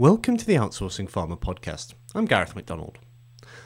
Welcome to the Outsourcing Pharma podcast. I'm Gareth McDonald.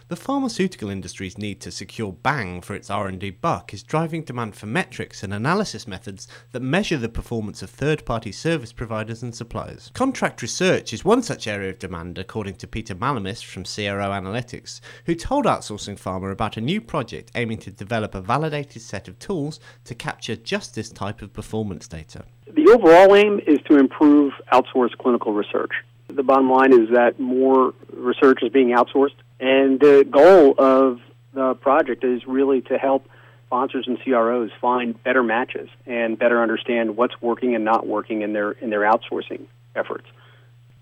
The pharmaceutical industry's need to secure bang for its R&D buck is driving demand for metrics and analysis methods that measure the performance of third-party service providers and suppliers. Contract research is one such area of demand according to Peter Malamis from CRO Analytics, who told Outsourcing Pharma about a new project aiming to develop a validated set of tools to capture just this type of performance data. The overall aim is to improve outsourced clinical research. The bottom line is that more research is being outsourced, and the goal of the project is really to help sponsors and CROs find better matches and better understand what's working and not working in their in their outsourcing efforts.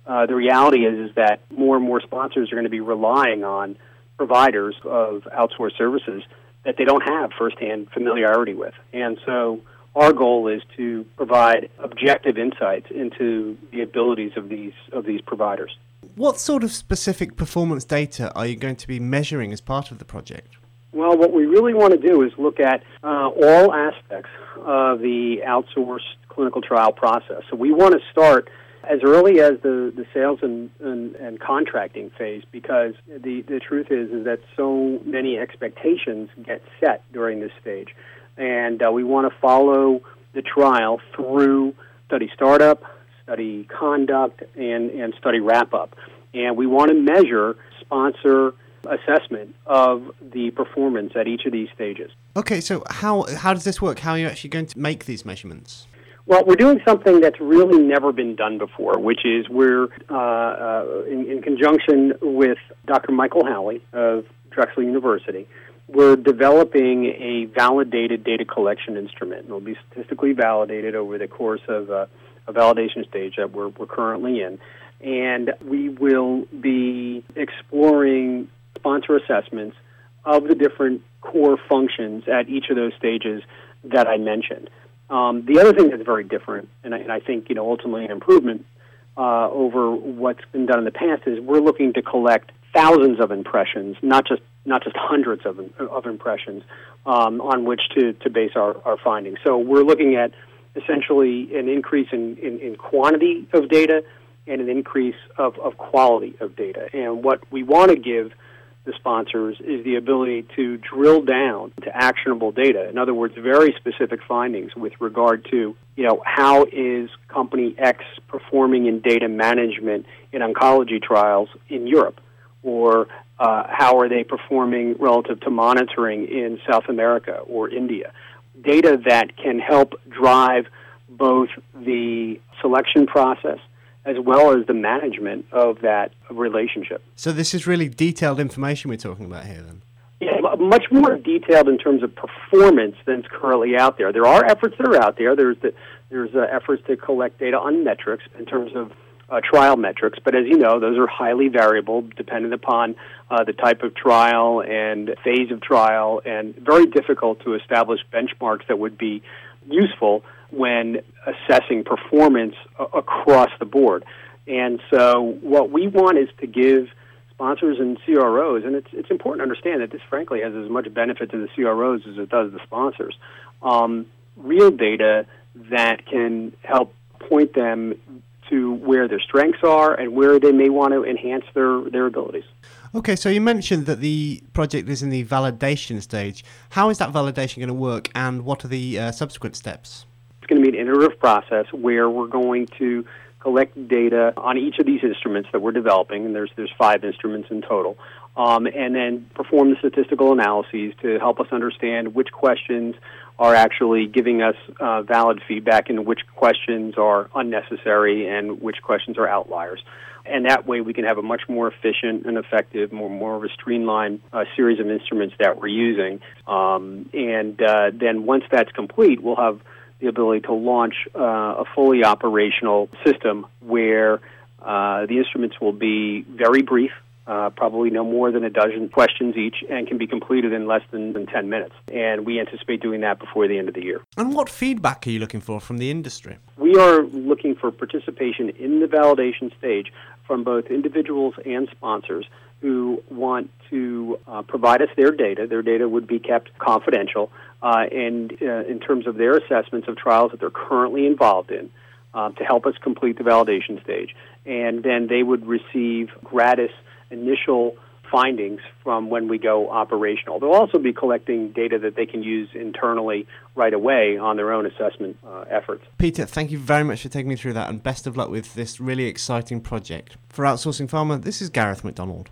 Uh, the reality is is that more and more sponsors are going to be relying on providers of outsourced services that they don't have firsthand familiarity with, and so our goal is to provide objective insights into the abilities of these of these providers. What sort of specific performance data are you going to be measuring as part of the project? Well, what we really want to do is look at uh, all aspects of the outsourced clinical trial process. So we want to start as early as the, the sales and, and, and contracting phase because the, the truth is, is that so many expectations get set during this stage and uh, we want to follow the trial through study startup, study conduct, and, and study wrap up. And we want to measure sponsor assessment of the performance at each of these stages. Okay, so how, how does this work? How are you actually going to make these measurements? Well, we're doing something that's really never been done before, which is we're, uh, uh, in, in conjunction with Dr. Michael Howley of Drexel University, we're developing a validated data collection instrument. It will be statistically validated over the course of a, a validation stage that we're, we're currently in. And we will be exploring sponsor assessments of the different core functions at each of those stages that I mentioned. Um, the other thing that's very different, and I, and I think you know ultimately an improvement uh, over what's been done in the past, is we're looking to collect thousands of impressions, not just not just hundreds of, of impressions um, on which to, to base our, our findings. So we're looking at essentially an increase in, in, in quantity of data and an increase of, of quality of data. And what we want to give the sponsors is the ability to drill down to actionable data. In other words, very specific findings with regard to, you know, how is company X performing in data management in oncology trials in Europe? Or uh, how are they performing relative to monitoring in South America or India? Data that can help drive both the selection process as well as the management of that relationship. So this is really detailed information we're talking about here then? Yeah, much more detailed in terms of performance than's currently out there. There are efforts that are out there. There's the, there's uh, efforts to collect data on metrics in terms of uh, trial metrics, but as you know, those are highly variable, dependent upon uh, the type of trial and phase of trial, and very difficult to establish benchmarks that would be useful when assessing performance a- across the board. And so, what we want is to give sponsors and CROs, and it's it's important to understand that this, frankly, has as much benefit to the CROs as it does the sponsors. Um, real data that can help point them to where their strengths are and where they may want to enhance their, their abilities. Okay, so you mentioned that the project is in the validation stage. How is that validation going to work, and what are the uh, subsequent steps? It's going to be an iterative process where we're going to collect data on each of these instruments that we're developing, and there's there's five instruments in total, um, and then perform the statistical analyses to help us understand which questions are actually giving us uh, valid feedback in which questions are unnecessary and which questions are outliers. And that way we can have a much more efficient and effective, more, more of a streamlined uh, series of instruments that we're using. Um, and uh, then once that's complete, we'll have the ability to launch uh, a fully operational system where uh, the instruments will be very brief, uh, probably no more than a dozen questions each, and can be completed in less than, than 10 minutes. And we anticipate doing that before the end of the year. And what feedback are you looking for from the industry? We are looking for participation in the validation stage from both individuals and sponsors who want to uh, provide us their data. Their data would be kept confidential, uh, and uh, in terms of their assessments of trials that they're currently involved in, um, to help us complete the validation stage. And then they would receive gratis initial findings from when we go operational. They'll also be collecting data that they can use internally right away on their own assessment uh, efforts. Peter, thank you very much for taking me through that and best of luck with this really exciting project. For Outsourcing Pharma, this is Gareth McDonald.